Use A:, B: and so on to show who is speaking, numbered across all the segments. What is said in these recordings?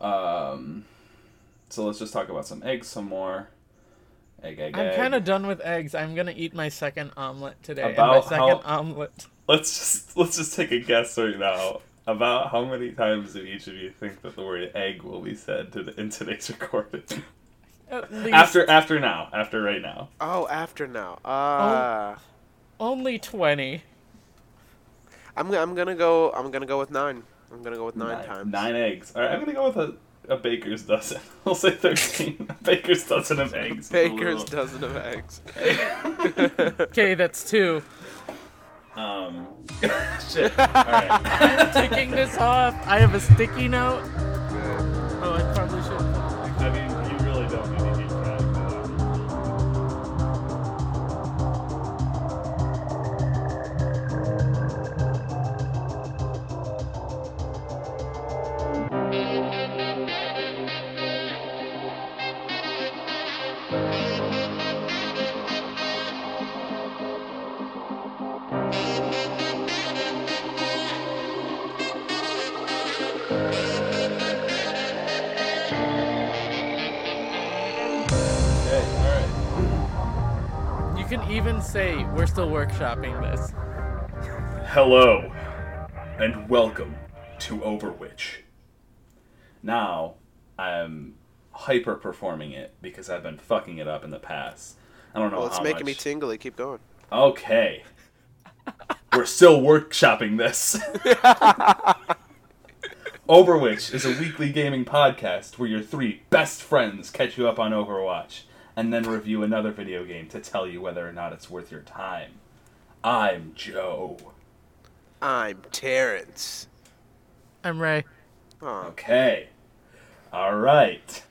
A: Um, so let's just talk about some eggs some more. Egg, egg, egg.
B: I'm kind of done with eggs. I'm gonna eat my second omelet today. and
A: About
B: my second
A: how-
B: omelet.
A: Let's just let's just take a guess right now about how many times do each of you think that the word egg will be said to the, in today's recording?
B: At least
A: after after now, after right now.
C: Oh, after now. Uh,
B: only twenty.
C: I'm I'm gonna go. I'm gonna go with nine. I'm gonna go with nine, times.
A: Nine eggs. All right, I'm gonna go with a, a baker's dozen. I'll say thirteen. a baker's dozen of eggs.
C: Baker's
A: Ugh.
C: dozen of eggs.
B: Okay, that's two.
A: Um. shit. All right.
B: I'm taking this off. I have a sticky note. Say we're still workshopping this.
A: Hello, and welcome to OverWhich. Now, I'm hyper performing it because I've been fucking it up in the past. I don't know
C: Well, it's
A: how
C: making me tingly. Keep going.
A: Okay. We're still workshopping this. OverWhich is a weekly gaming podcast where your three best friends catch you up on Overwatch and then review another video game to tell you whether or not it's worth your time. I'm Joe.
C: I'm Terrence.
B: I'm Ray.
A: Okay. All right.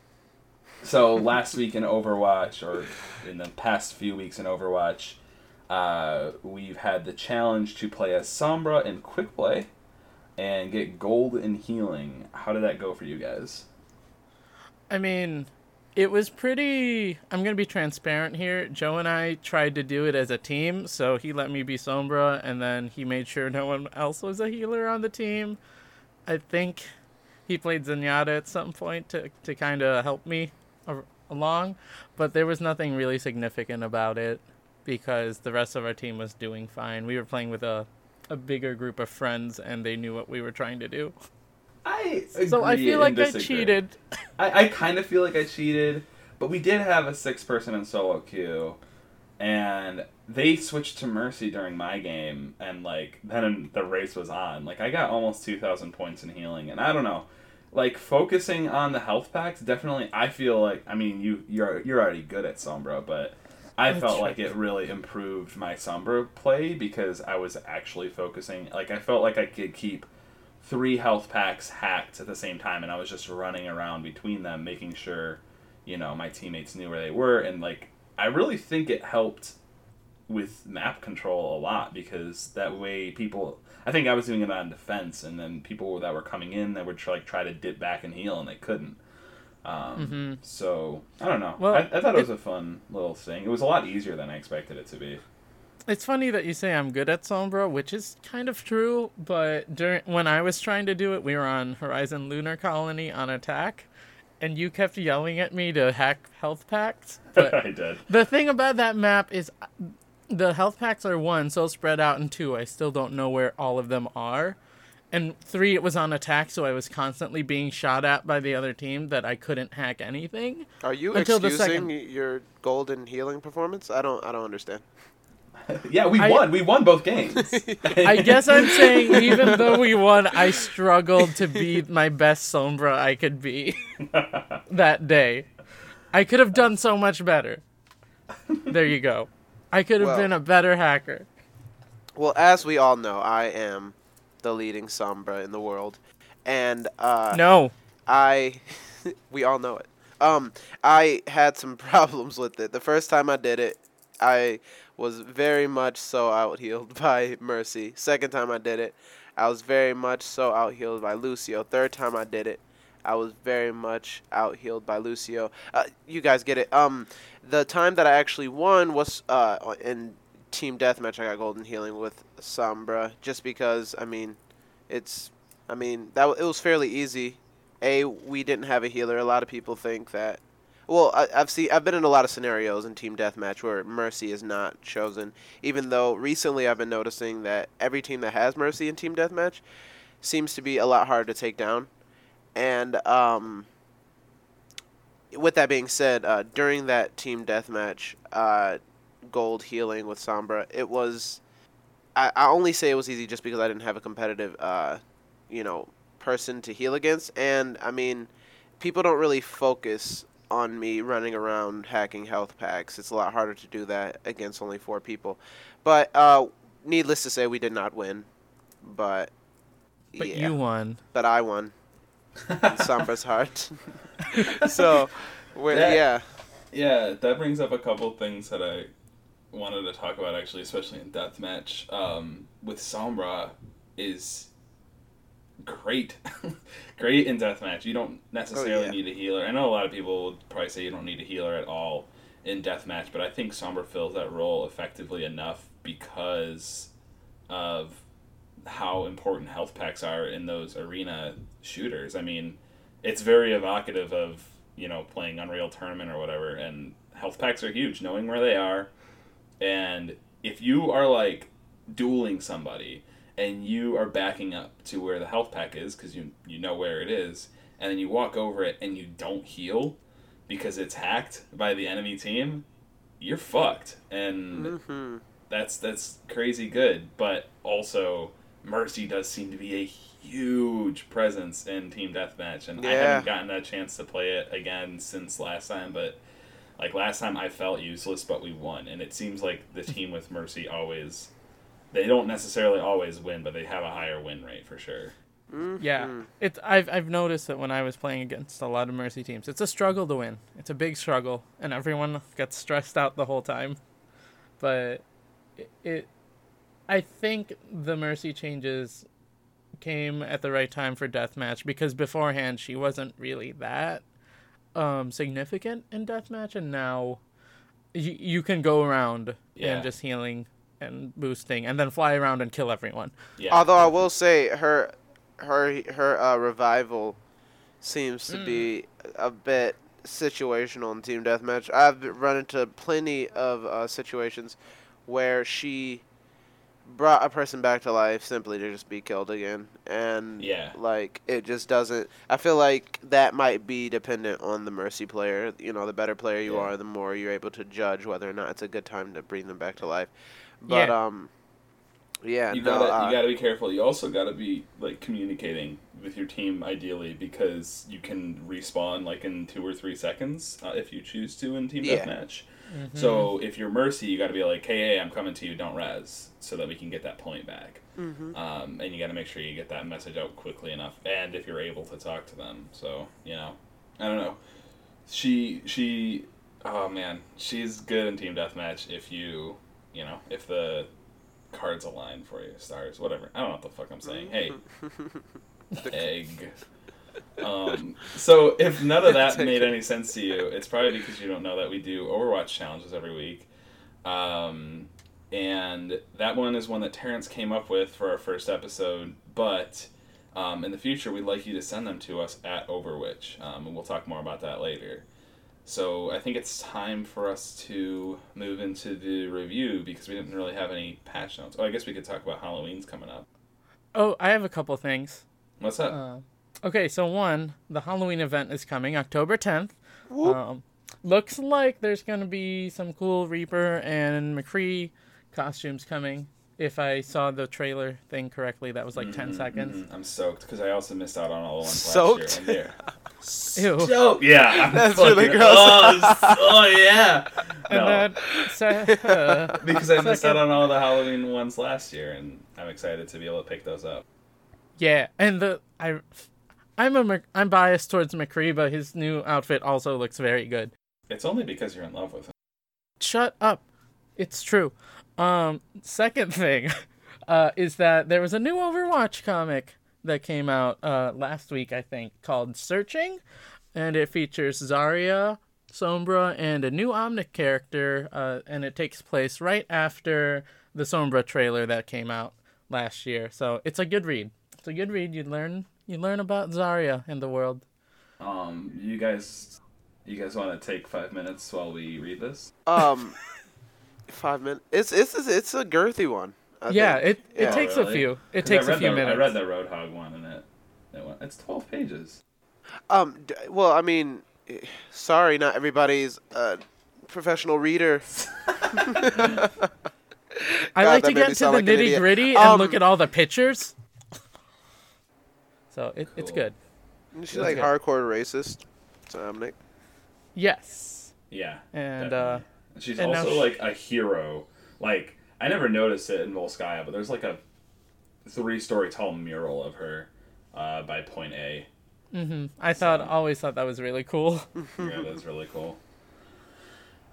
A: So last week in Overwatch, or in the past few weeks in Overwatch, uh, we've had the challenge to play as Sombra in Quick Play and get gold in healing. How did that go for you guys?
B: I mean, it was pretty. I'm gonna be transparent here. Joe and I tried to do it as a team, so he let me be Sombra, and then he made sure no one else was a healer on the team. I think he played Zenyatta at some point to to kind of help me along, but there was nothing really significant about it because the rest of our team was doing fine. We were playing with a a bigger group of friends, and they knew what we were trying to do.
A: I
B: So I feel like I cheated.
A: I, I kind of feel like I cheated, but we did have a six person in solo queue, and they switched to Mercy during my game, and like then the race was on. Like I got almost two thousand points in healing, and I don't know, like focusing on the health packs definitely. I feel like I mean you you're you're already good at Sombra, but. I
B: That's
A: felt
B: true.
A: like it really improved my Sombra play because I was actually focusing. Like I felt like I could keep three health packs hacked at the same time and I was just running around between them making sure you know my teammates knew where they were and like I really think it helped with map control a lot because that way people I think I was doing it on defense and then people that were coming in that would try, like try to dip back and heal and they couldn't. Um,
B: Mhm.
A: so I don't know.
B: Well,
A: I, I thought it was a fun little thing. It was a lot easier than I expected it to be
B: It's funny that you say I'm good at Sombra, which is kind of true. But during when I was trying to do it, we were on Horizon Lunar Colony on attack, and you kept yelling at me to hack health packs. But
A: I did
B: the thing about that map is, the health packs are one, so spread out, and two, I still don't know where all of them are. And three, it was on attack, so I was constantly being shot at by the other team that I couldn't hack anything.
C: are you
B: Until the
C: excusing
B: second.
C: your golden healing performance? I don't. I don't understand.
A: yeah we
B: I-
A: won we won both games
B: I guess I'm saying even though we won, I struggled to be my best Sombra I could be that day. I could have done so much better. There you go. I could have
C: Well-
B: been a better hacker.
C: Well, as we all know, I am the leading Sombra in the world, and uh,
B: No.
C: I we all know it. Um, I had some problems with it. The first time I did it, I was very much so out healed by Mercy. Second time I did it, I was very much so out healed by Lucio. Third time I did it, I was very much out healed by Lucio. Uh, you guys get it. Um, the time that I actually won was uh in team deathmatch. I got golden healing with Sombra, just because I mean, it's I mean that it was fairly easy a we didn't have a healer. A lot of people think that. Well, I, I've seen I've been in a lot of scenarios in team deathmatch where Mercy is not chosen. Even though recently I've been noticing that every team that has Mercy in team deathmatch seems to be a lot harder to take down. And um, with that being said, uh, during that team deathmatch, uh, gold healing with Sombra, it was. I, I only say it was easy just because I didn't have a competitive, uh, you know, person to heal against, and I mean, people don't really focus on me running around hacking health packs. It's a lot harder to do that against only four people. But uh, needless to say, we did not win. But
B: But
C: yeah,
B: you won.
C: but I won. in Sombra's heart. so, we're,
A: That-
C: yeah.
A: Yeah, that brings up a couple things that I wanted to talk about actually, especially in deathmatch. Um, with Sombra is great, great in deathmatch. You don't necessarily oh,
C: yeah.
A: need a healer. I know a lot of people would probably say you don't need a healer at all in deathmatch, but I think Sombra fills that role effectively enough because of how important health packs are in those arena shooters. I mean, it's very evocative of you know playing Unreal Tournament or whatever, and health packs are huge. Knowing where they are, and if you are like dueling somebody and you are backing up to where the health pack is because you you know where it is, and then you walk over it and you don't heal because it's hacked by the enemy team, you're fucked. And
C: hmm
A: that's that's crazy good, but also Mercy does seem to be a huge presence in Team Deathmatch, and I haven't gotten a chance to play it again since last time. But like last time, I felt useless, but we won, and it seems like the team with Mercy always. They don't necessarily always win, but they have a higher win rate for sure.
B: Yeah, it's I've I've noticed that when I was playing against a lot of Mercy teams, it's a struggle to win. It's a big struggle, and everyone gets stressed out the whole time. But it, it I think the Mercy changes came at the right time for deathmatch because beforehand she wasn't really that um significant in deathmatch, and now you you can go around
A: Yeah.
B: and just healing and boosting, and then fly around and kill everyone.
A: Yeah.
C: Although I will say her, her, her uh, revival seems to be a bit situational in team deathmatch. I've run into plenty of uh, situations where she brought a person back to life simply to just be killed again, and
A: Yeah.
C: like it just doesn't. I feel like that might be dependent on the mercy player. You know, the better player you
A: Yeah.
C: are, the more you're able to judge whether or not it's a good time to bring them back to life. But
B: Yeah.
C: um, yeah,
A: you gotta
C: uh,
A: you gotta be careful. You also gotta be like communicating with your team ideally because you can respawn like in two or three seconds uh, if you choose to in team
C: Yeah.
A: deathmatch. So if you're mercy, you gotta be like, hey, hey, I'm coming to you. Don't res, so that we can get that point back.
C: mhm.
A: Um, and you gotta make sure you get that message out quickly enough, and if you're able to talk to them. So you know, I don't know. She she, oh man, she's good in team deathmatch if you you know if the cards align for you, stars, whatever. I don't know what the fuck I'm saying. Hey, egg. Um, so if none of that made any sense to you, it's probably because you don't know that we do Overwatch challenges every week. Um, and that one is one that Terrence came up with for our first episode, but um, in the future, we'd like you to send them to us at OverWhich, um, and we'll talk more about that later. So I think it's time for us to move into the review because we didn't really have any patch notes. Oh, I guess we could talk about Halloween's coming up.
B: Oh, I have a couple things.
A: What's that?
B: Uh, okay, so one, the Halloween event is coming October 10th.
C: Whoop.
B: Um, looks like there's going to be some cool Reaper and McCree costumes coming. If I saw the trailer thing correctly, that was like 10
A: Mhm,
B: seconds.
A: mhm. I'm soaked because I also missed out on all the ones
C: Soaked?
A: last year.
B: Ew.
A: And yeah, yeah. I'm
C: That's really
A: fucking-
C: gross.
A: Oh, s- oh, yeah.
B: And
A: No,
B: then, se- uh,
A: because I missed out on all the Halloween ones last year, and I'm excited to be able to pick those up.
B: yeah, and the I, I'm a Mc- I'm biased towards McCree, but his new outfit also looks very good.
A: It's only because you're in love with him.
B: Shut up. It's true. Um, second thing uh, is that there was a new Overwatch comic that came out uh, last week, I think, called Searching, and it features Zarya, Sombra, and a new Omnic character, uh, and it takes place right after the Sombra trailer that came out last year. So it's a good read. It's a good read. You learn you learn about Zarya in the world.
A: Um, you guys, you guys want to take five minutes while we read this?
C: Um, five minutes. It's it's it's a girthy one. I
B: yeah,
C: think.
B: it it
C: Yeah.
B: takes
A: Really?
B: a few. It
A: 'Cause I
B: takes a
A: read
B: few
A: the,
B: minutes.
A: I read the Roadhog one, and it, it went, it's twelve pages.
C: Um, d- well, I mean, sorry, not everybody's a professional reader.
B: I
C: God,
B: like to get to the
C: like
B: nitty
C: idiot.
B: gritty and look
C: Um,
B: at all the pictures. So it, it's
A: Cool.
B: good.
C: She's
A: That's
C: like
A: good.
C: hardcore racist. Dominic.
B: Yes.
A: Yeah,
B: And uh,
A: she's
B: and
A: also
B: sh-
A: like a hero. Like I never noticed it in Volskaya, but there's like a three-story tall mural of her uh, by Point A.
B: hmm I thought always thought that was really cool.
A: yeah, that's really cool.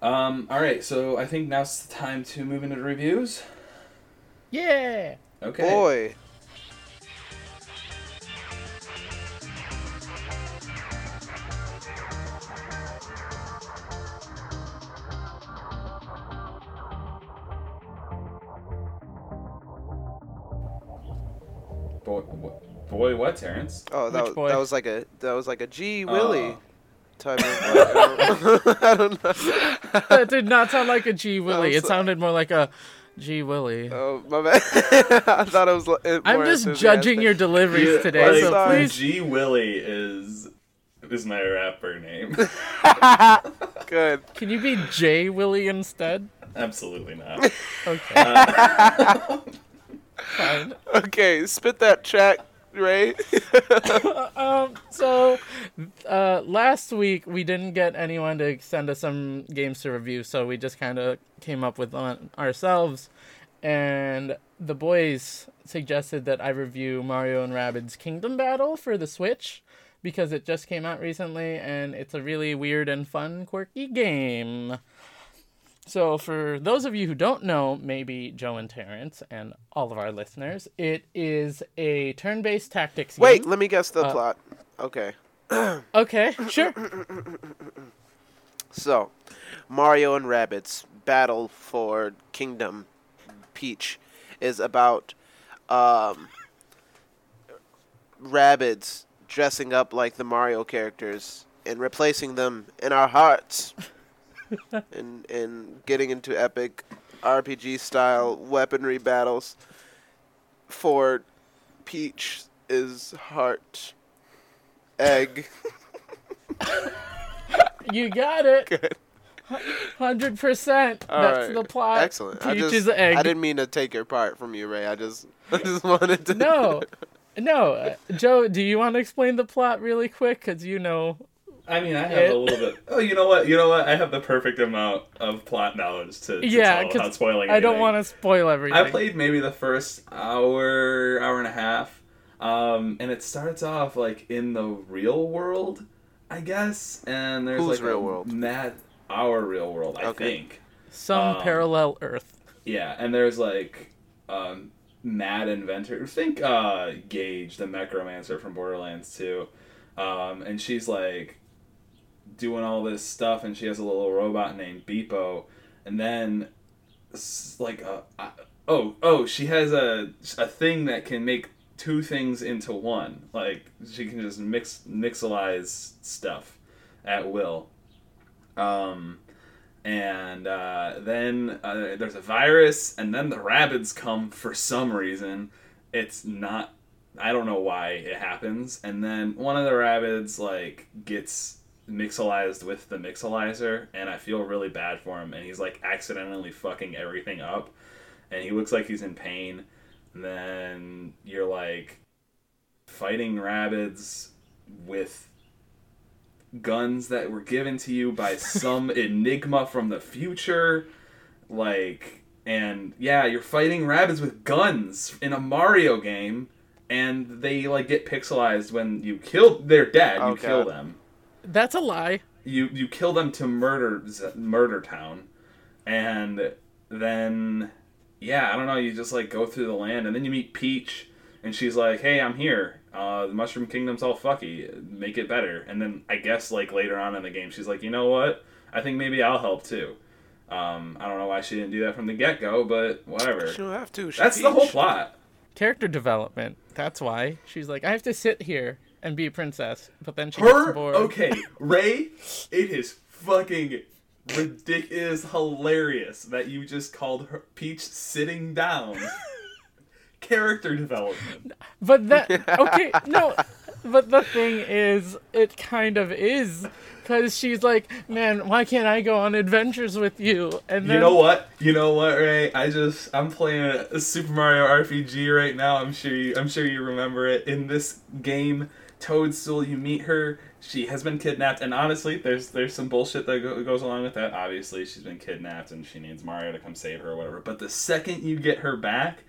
A: Um, all right, so I think now's the time to move into the reviews.
B: Yeah.
A: Okay.
C: Boy.
A: Boy, boy, what, Terrence?
C: Oh, that
B: Which
C: was,
B: boy?
C: that was like a that was like a G Willie
A: Oh.
C: type of. I don't know.
B: that did not sound like a G Willie. It sounded more like a G Willie.
C: Oh my bad. I thought it was. li- it
B: I'm just judging your deliveries
A: Yeah,
B: today,
A: like,
B: so
C: sorry.
B: please.
A: G Willie is is my rapper name.
C: Good.
B: Can you be J Willie instead?
A: Absolutely not.
B: Okay. Uh, Fine.
C: Okay, spit that track, Ray.
B: Um, so uh, last week we didn't get anyone to send us some games to review, so we just kind of came up with one ourselves. And the boys suggested that I review Mario and Rabbids Kingdom Battle for the Switch because it just came out recently and it's a really weird and fun, quirky game. So, for those of you who don't know, maybe Joe and Terrence and all of our listeners, it is a turn based tactics
C: Wait,
B: game.
C: let me guess the
B: Uh,
C: plot. Okay.
B: Okay, sure.
C: So, Mario and Rabbits Battle for Kingdom Peach is about um, Rabbids dressing up like the Mario characters and replacing them in our hearts and, and getting into epic RPG style weaponry battles for Peach is heart egg.
B: You got it.
C: Good.
B: Hundred percent. That's
C: right.
B: the plot.
C: Excellent. I
B: Peach
C: just,
B: is egg.
C: I didn't mean to take your part from you, Ray. I just, I just wanted to.
B: No, no. Uh, Joe, do you want to explain the plot really quick? Cause you know.
A: I mean, I have
B: It-
A: a little bit. Oh, you know what? You know what? I have the perfect amount of plot knowledge to, to
B: Yeah,
A: tell
B: 'cause
A: without spoiling.
B: I don't want to spoil everything.
A: I played maybe the first hour, hour and a half, um, and it starts off like in the real world, I guess. And there's
C: Whose
A: like
C: real
A: a
C: world?
A: mad our real world, I
C: Okay.
A: think.
B: Some
A: um,
B: parallel Earth.
A: Yeah, and there's like um, mad inventor. Think uh, Gaige, the Mechromancer from Borderlands 2. Um, and she's like doing all this stuff, and she has a little robot named Beep-0. And then, like, uh, uh, oh, oh, she has a, a thing that can make two things into one. Like, she can just mix mixelize stuff at will. Um, and uh, then uh, there's a virus, and then the rabbits come for some reason. It's not. I don't know why it happens. And then one of the rabbits like gets mixelized with the mixelizer, and I feel really bad for him. And he's like accidentally fucking everything up, and he looks like he's in pain. And then you're like fighting rabbits with guns that were given to you by some enigma from the future like and yeah you're fighting rabbits with guns in a mario game and they like get pixelized when you kill they're dead
C: Oh,
A: you kill them
B: That's a lie.
A: you you kill them to murder murder town. And then yeah i don't know you just like go through the land. And then you meet peach and she's like hey i'm here. Uh, the mushroom kingdom's all fucky. Make it better. And then i guess like later on in the game she's like you know what? I think maybe i'll help too. Um, i don't know why she didn't do that from the get-go but whatever.
C: She don't have to. She
A: that's the whole plot.
B: Character development. That's why. She's like, I have to sit here and be a princess, but then she gets
A: Her
B: bored.
A: okay, Ray. It is fucking ridiculous, hilarious that you just called her Peach sitting down. Character development.
B: But that okay, no. But the thing is, it kind of is because she's like, man, why can't I go on adventures with you? And then,
A: You know what? You know what, Ray? I just I'm playing a Super Mario RPG right now. I'm sure you, I'm sure you remember it. In this game, Toadstool, you meet her. She has been kidnapped, and honestly, there's there's some bullshit that go, goes along with that. Obviously, she's been kidnapped, and she needs Mario to come save her or whatever. But the second you get her back,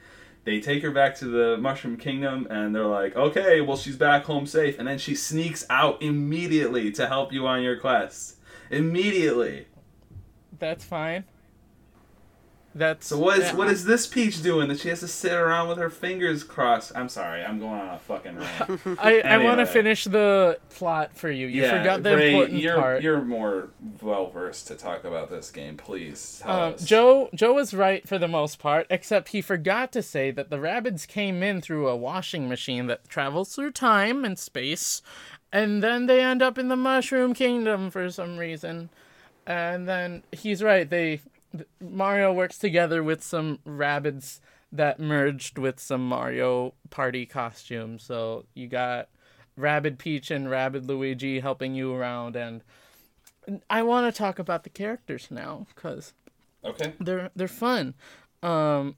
A: they take her back to the Mushroom Kingdom, and they're like, "Okay, well, she's back home safe." And then she sneaks out immediately to help you on your quest. Immediately.
B: That's fine. That's
A: So what is
B: yeah,
A: what is this Peach doing that she has to sit around with her fingers crossed? I'm sorry, I'm going on a fucking rant.
B: I, I want to finish the plot for you. You forgot the
A: Ray,
B: important
A: you're,
B: part.
A: You're more well versed to talk about this game. Please
B: uh,
A: us.
B: Joe Joe was right for the most part, except he forgot to say that the rabbits came in through a washing machine that travels through time and space, and then they end up in the Mushroom Kingdom for some reason. And then he's right. They Mario works together with some rabbits that merged with some Mario Party costumes. So you got Rabbid Peach and Rabbid Luigi helping you around, and I want to talk about the characters now because
A: Okay.
B: they're they're fun. Um,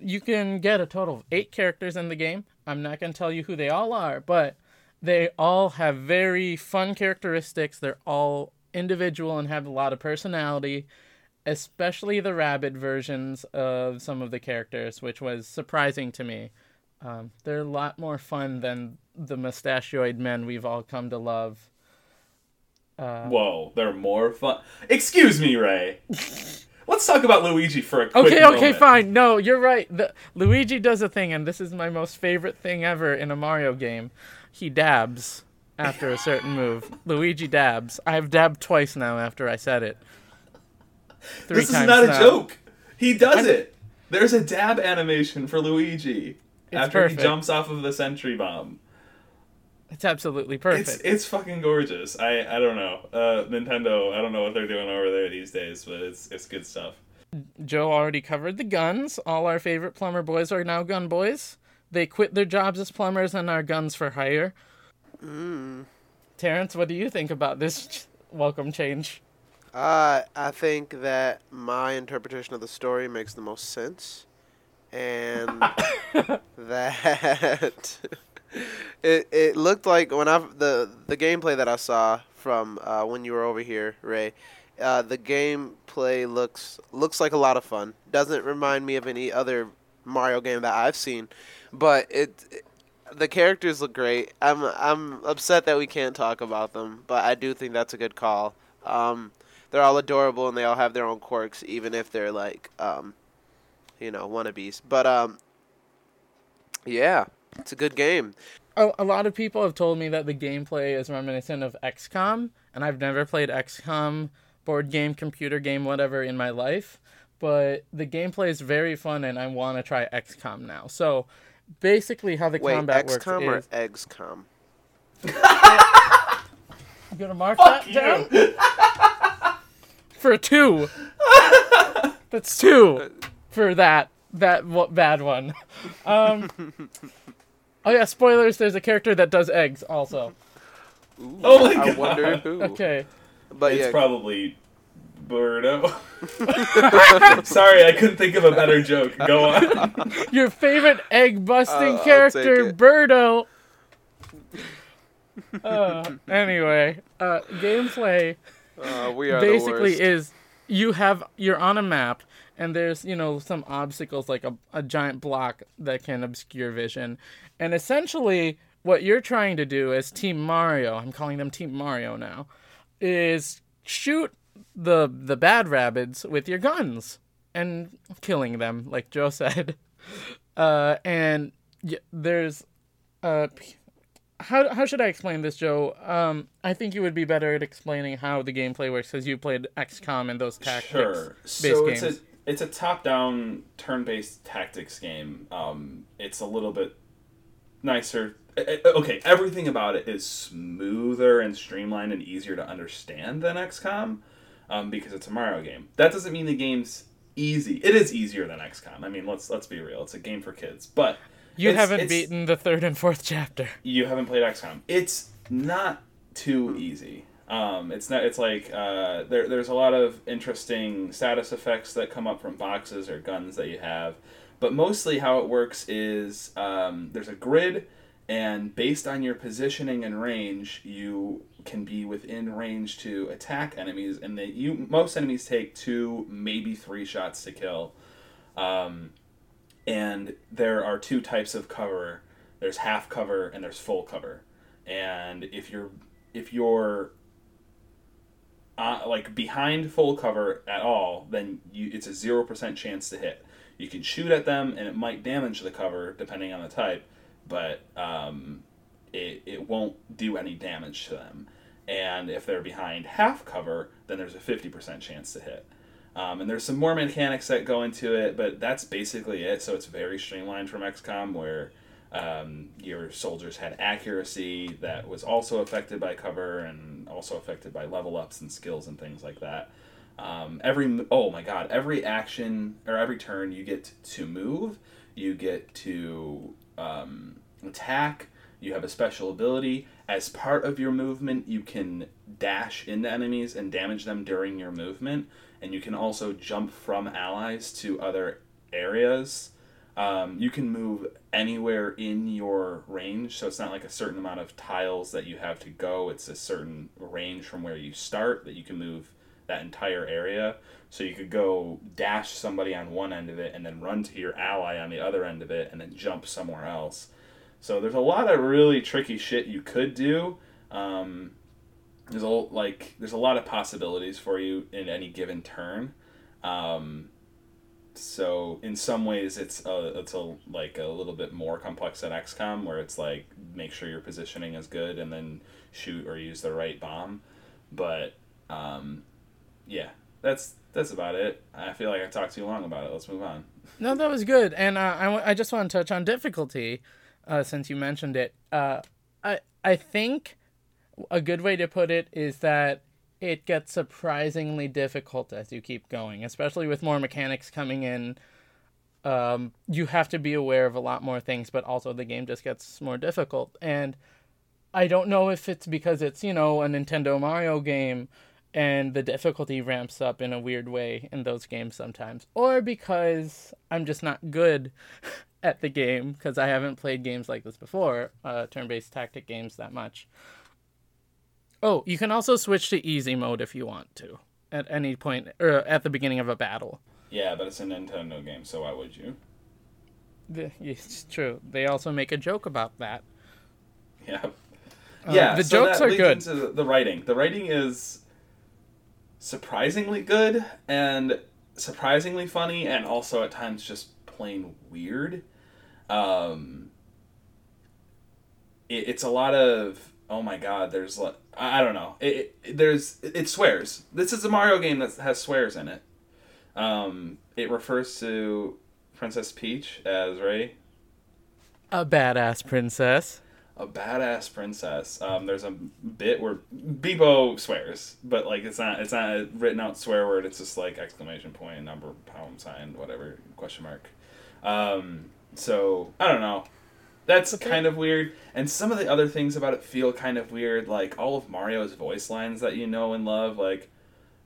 B: you can get a total of eight characters in the game. I'm not gonna tell you who they all are, but they all have very fun characteristics. They're all individual and have a lot of personality, especially the rabbit versions of some of the characters, which was surprising to me. Um, they're a lot more fun than the mustachioid men we've all come to love. Uh,
A: Whoa, they're more fun. Excuse me, Ray. Let's talk about Luigi for a quick
B: Okay, okay,
A: moment.
B: fine. No, you're right. The, Luigi does a thing, and this is my most favorite thing ever in a Mario game. He dabs after a certain move. Luigi dabs. I've dabbed twice now after I said it. Three
A: This is
B: times
A: not a joke. He does it. There's a dab animation for Luigi
B: It's
A: after
B: perfect.
A: he jumps off of the sentry bomb.
B: It's absolutely perfect.
A: It's it's fucking gorgeous. I I don't know. Uh, Nintendo. I don't know what they're doing over there these days, but it's it's good stuff.
B: Joe already covered the guns. All our favorite plumber boys are now gun boys. They quit their jobs as plumbers and are guns for hire.
C: Mm.
B: Terrence, what do you think about this welcome change?
C: Uh, I think that my interpretation of the story makes the most sense, and that it it looked like when I the the gameplay that I saw from uh, when you were over here, Ray. Uh, the gameplay looks looks like a lot of fun. Doesn't remind me of any other Mario game that I've seen, but it, the characters look great. I'm I'm upset that we can't talk about them, but I do think that's a good call. Um, they're all adorable and they all have their own quirks, even if they're like, um, you know, wannabes. But um, yeah, it's a good game.
B: a, a lot of people have told me that the gameplay is reminiscent of XCOM, and I've never played XCOM board game, computer game, whatever in my life. But the gameplay is very fun, and I want to try XCOM now. So basically, how the
C: Wait,
B: combat
C: XCOM or
B: works is
C: EGSCOM?
B: you gonna mark
A: Fuck
B: that down
A: you.
B: for a two. That's two for that that w- bad one. Um, oh yeah, spoilers. There's a character that does eggs also.
C: Ooh,
A: Oh my
C: I
A: God.
C: wonder who.
B: Okay.
C: But
A: it's
C: yeah,
A: probably Birdo. Sorry, I couldn't think of a better joke. Go on.
B: Your favorite egg busting
C: Uh,
B: character,
C: take.
B: Birdo. Uh, anyway, uh, gameplay
C: uh, we are
B: basically is you have you're on a map and there's you know some obstacles like a, a giant block that can obscure vision. And essentially what you're trying to do as team mario i'm calling them team mario now is shoot the the bad rabbits with your guns and killing them like joe said. Uh and y- there's uh p- how, how should I explain this, Joe? Um, I think you would be better at explaining how the gameplay works because you played XCOM and those tactics.
A: Sure. So it's
B: games.
A: a it's a top down turn based tactics game. Um, it's a little bit nicer. eh, eh, Okay, everything about it is smoother and streamlined and easier to understand than XCOM um, because it's a Mario game. That doesn't mean the game's easy. It is easier than XCOM. I mean, let's let's be real. It's a game for kids, but
B: You
A: it's-
B: haven't
A: it's-
B: beaten the third and fourth chapter.
A: you haven't played XCOM. It's not too easy. Um, it's not. It's like uh, there. There's a lot of interesting status effects that come up from boxes or guns that you have, but mostly how it works is um, there's a grid, and based on your positioning and range, you can be within range to attack enemies, and that you most enemies take two, maybe three shots to kill. Um, and there are two types of cover. There's half cover and there's full cover. And if you're if you're uh, like behind full cover at all, then you it's a zero percent chance to hit. You can shoot at them and it might damage the cover depending on the type, but um, it it won't do any damage to them. And if they're behind half cover, then there's a fifty percent chance to hit. Um, and there's some more mechanics that go into it, but that's basically it. So it's very streamlined from XCOM, where um, your soldiers had accuracy that was also affected by cover and also affected by level ups and skills and things like that. Um, every oh my god, every action or every turn you get to move, you get to um, attack. You have a special ability. As part of your movement, you can dash into enemies and damage them during your movement, and you can also jump from allies to other areas. Um, you can move anywhere in your range, so it's not like a certain amount of tiles that you have to go. It's a certain range from where you start that you can move that entire area. So you could go dash somebody on one end of it and then run to your ally on the other end of it and then jump somewhere else. So there's a lot of really tricky shit you could do. Um, there's a like there's a lot of possibilities for you in any given turn. Um, so in some ways it's a, it's a like a little bit more complex than XCOM where it's like make sure your positioning is good and then shoot or use the right bomb. But um, yeah, that's that's about it. I feel like I talked too long about it. Let's move on.
B: No, that was good. And uh, I, w- I just want to touch on difficulty uh, since you mentioned it. Uh, I, I think a good way to put it is that it gets surprisingly difficult as you keep going, especially with more mechanics coming in. Um, you have to be aware of a lot more things, but also the game just gets more difficult. And I don't know if it's because it's, you know, a Nintendo Mario game and the difficulty ramps up in a weird way in those games sometimes, or because I'm just not good at the game because I haven't played games like this before, uh, turn based tactic games that much. Oh, you can also switch to easy mode if you want to at any point or at the beginning of a battle.
A: Yeah, but it's a Nintendo game, so why would you?
B: The- It's true. They also make a joke about that.
A: Yeah.
B: Uh,
A: yeah,
B: the
A: so
B: jokes are good.
A: the writing. The writing is surprisingly good and surprisingly funny, and also at times just plain weird. Um, it, it's a lot of oh my god. There's like I don't know. It, it there's it, it swears. This is a Mario game that has swears in it. Um, it refers to Princess Peach as Ray,
B: A badass princess.
A: a badass princess. Um, there's a bit where Beep-0 swears, but like it's not it's not a written out swear word. It's just like exclamation point, number, pound sign, whatever, question mark. Um, so I don't know. That's kind of weird, and some of the other things about it feel kind of weird. Like all of Mario's voice lines that you know and love, like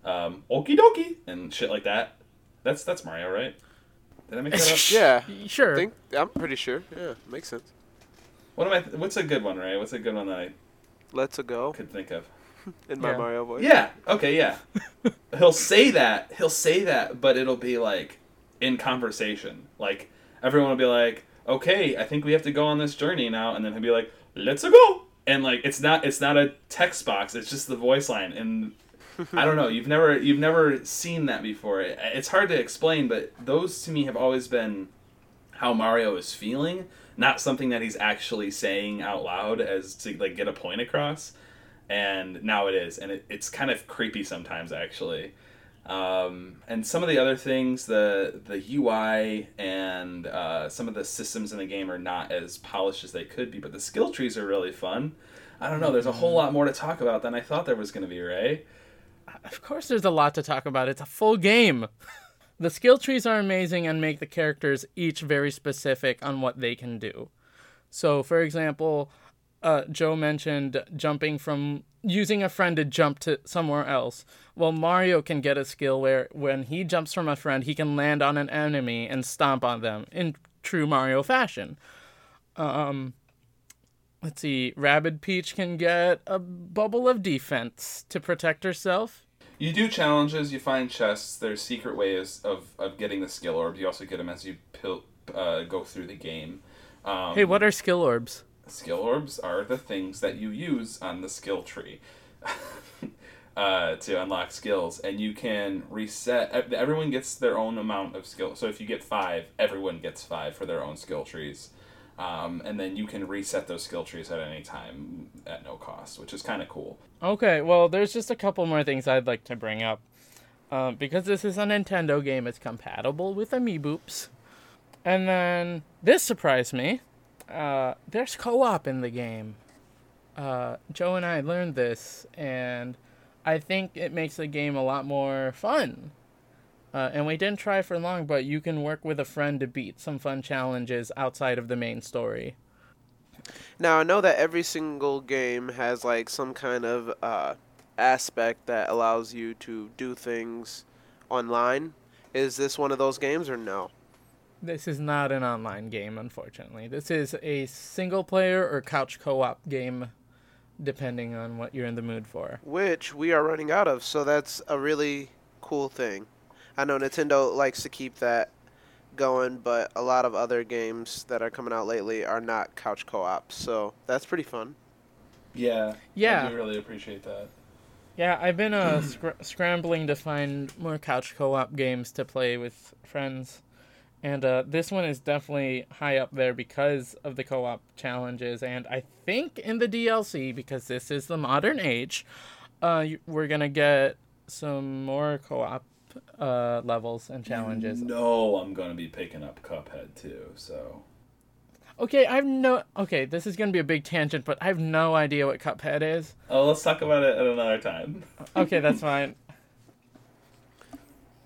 A: um, "Okie dokie" and shit like that. That's that's Mario, right? Did I make that up?
C: Yeah,
B: Sure.
C: I think I'm pretty sure. Yeah, makes sense.
A: What am I? What's a good one, Ray? What's a good one that I
C: Let's a go
A: could think of?
C: in my
B: Yeah.
C: Mario voice.
A: Yeah. Okay. Yeah. he'll say that. He'll say that, but it'll be like in conversation. Like everyone will be like, "Okay, I think we have to go on this journey now," and then he'll be like, "Let's go." And like it's not it's not a text box. It's just the voice line. And I don't know. You've never you've never seen that before. It, it's hard to explain, but those to me have always been how Mario is feeling, not something that he's actually saying out loud as to like get a point across. And now it is, and it, it's kind of creepy sometimes actually. Um, and some of the other things, the the UI and uh, some of the systems in the game are not as polished as they could be, but the skill trees are really fun. I don't know. There's a whole lot more to talk about than I thought there was going to be, Ray.
B: Of course, there's a lot to talk about. It's a full game. The skill trees are amazing and make the characters each very specific on what they can do. So, for example, uh, Joe mentioned jumping from using a friend to jump to somewhere else. Well, Mario can get a skill where when he jumps from a friend, he can land on an enemy and stomp on them in true Mario fashion. Um, let's see, Rabbid Peach can get a bubble of defense to protect herself.
A: You do challenges, you find chests. There's secret ways of, of getting the skill orbs. You also get them as you pil- uh, go through the game. Um,
B: Hey, what are skill orbs?
A: Skill orbs are the things that you use on the skill tree uh, to unlock skills and you can reset ev- everyone gets their own amount of skill so if you get five everyone gets five for their own skill trees um, and then you can reset those skill trees at any time at no cost which is kind of cool
B: Okay, well, there's just a couple more things I'd like to bring up. Um, because this is a Nintendo game, it's compatible with Amiibos. And then this surprised me. Uh, there's co op in the game. Uh, Joe and I learned this, and I think it makes the game a lot more fun. Uh, and we didn't try for long, but you can work with a friend to beat some fun challenges outside of the main story.
C: Now I know that every single game has like some kind of uh, aspect that allows you to do things online. Is this one of those games or no?
B: This is not an online game, unfortunately. This is a single player or couch co op game, depending on what you're in the mood for.
C: Which we are running out of, so that's a really cool thing. I know Nintendo likes to keep that going, but a lot of other games that are coming out lately are not couch co-ops, so that's pretty fun.
A: yeah
B: Yeah.
A: i do really appreciate that
B: Yeah, I've been uh, scr- scrambling to find more couch co op games to play with friends. And uh, this one is definitely high up there because of the co op challenges. And I think in the DLC, because this is the modern age, uh, we're going to get some more co op uh, levels and challenges.
A: no i'm going to be picking up cuphead too so
B: Okay, I've no. Okay, this is gonna be a big tangent, but I have no idea what Cuphead is.
A: oh let's talk about it at another time
B: Okay, that's fine.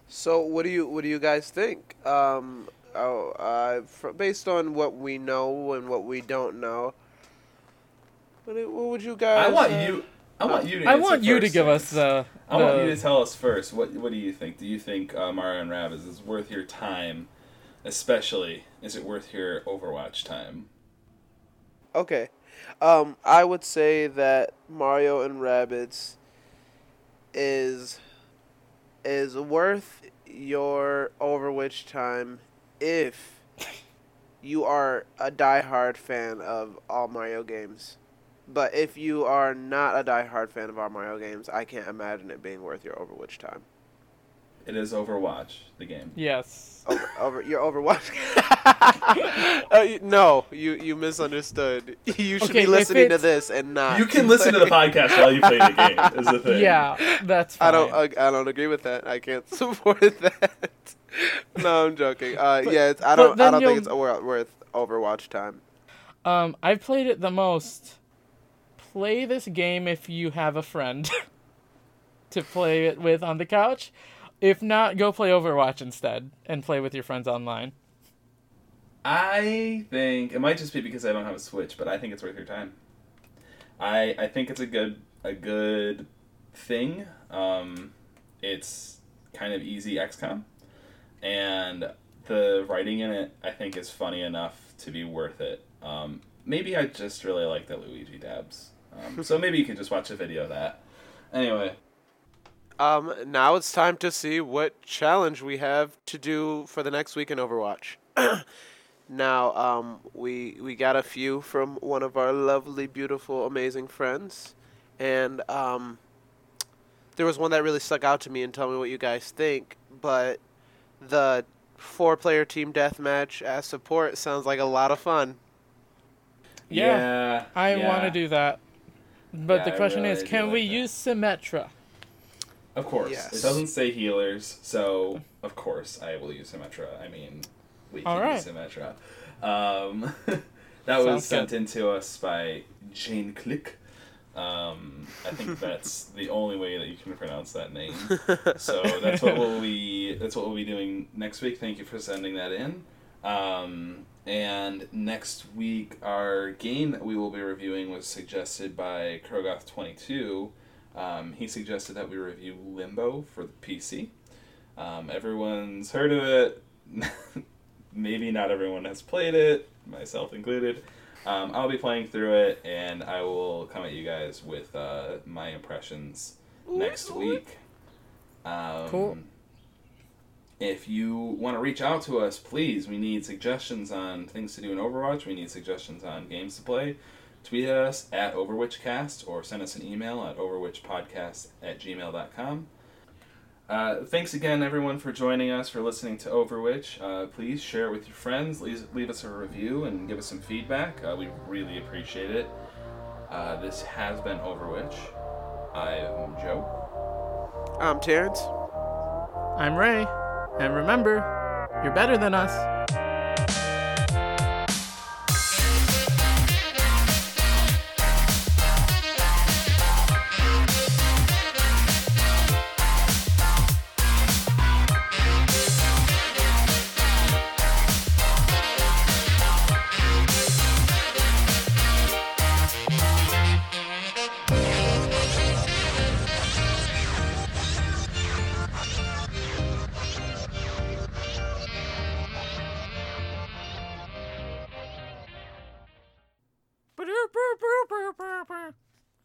C: So what do you what do you guys think? Um, oh, uh, fr- based on what we know and what we don't know, what, what would you guys?
A: i want
C: uh,
A: you i want you to
B: I
A: answer
B: want you to give us
A: Saints.
B: the.
A: I want
B: the-
A: you to tell us first. What What do you think? Do you think uh, Mario and Rabbids is worth your time? Especially, is it worth your Overwatch time?
C: Okay, um, I would say that Mario and Rabbids is is worth your Overwatch time if you are a diehard fan of all Mario games. But if you are not a diehard fan of all Mario games, I can't imagine it being worth your Overwatch time.
A: It is Overwatch, the game.
B: Yes.
C: Over, over your Overwatch. uh, no, you you misunderstood. You should
B: Okay,
C: be listening to this and not.
A: You can listen to the podcast while you play the game. Is the thing.
B: Yeah, that's fine.
C: I don't. I, I don't agree with that. I can't support that. no, I'm joking. Uh,
B: But-
C: yeah, it's, I don't. I don't think
B: you'll-
C: it's wor- worth Overwatch time.
B: Um, I've played it the most. Play this game if you have a friend to play it with on the couch. If not, go play Overwatch instead and play with your friends online.
A: I think it might just be because I don't have a Switch, but I think it's worth your time. I I think it's a good a good thing. Um, it's kind of easy XCOM, and the writing in it I think is funny enough to be worth it. Um, maybe I just really like the Luigi dabs. Um, so maybe you could just watch a video of that. Anyway,
C: Um, now it's time to see what challenge we have to do for the next week in Overwatch. now, um, we we got a few from one of our lovely, beautiful, amazing friends, and um, there was one that really stuck out to me. And tell me what you guys think. But the four-player team deathmatch as support sounds like a lot of fun.
B: Yeah,
A: yeah,
B: I
A: yeah.
B: want to do that. But
A: Yeah,
B: the question
A: really
B: is, can we
A: that.
B: use Symmetra?
A: Of course.
C: Yes.
A: It doesn't say healers, so of course I will use Symmetra. I mean, we can
B: All right.
A: use Symmetra. Um, that was sent
B: good.
A: in to us by Jane Click. Um, I think that's the only way that you can pronounce that name. So that's what we'll be. That's what we'll be doing next week. Thank you for sending that in. Um, and next week, our game that we will be reviewing was suggested by Krogoth Twenty Two. Um, he suggested that we review Limbo for the PC. Um, everyone's heard of it. Maybe not everyone has played it, myself included. Um, I'll be playing through it, and I will come at you guys with uh, my impressions next week. Um,
B: Cool.
A: If you want to reach out to us, please, we need suggestions on things to do in Overwatch. We need suggestions on games to play. Tweet at us at OverWhichCast or send us an email at overwhichpodcast at gmail.com. Uh, thanks again, everyone, for joining us, for listening to OverWhich. Uh, please share it with your friends, leave, leave us a review, and give us some feedback. Uh, we really appreciate it. Uh, this has been OverWhich. I am Joe.
C: I'm Terrence.
B: I'm Ray, and remember, you're better than us.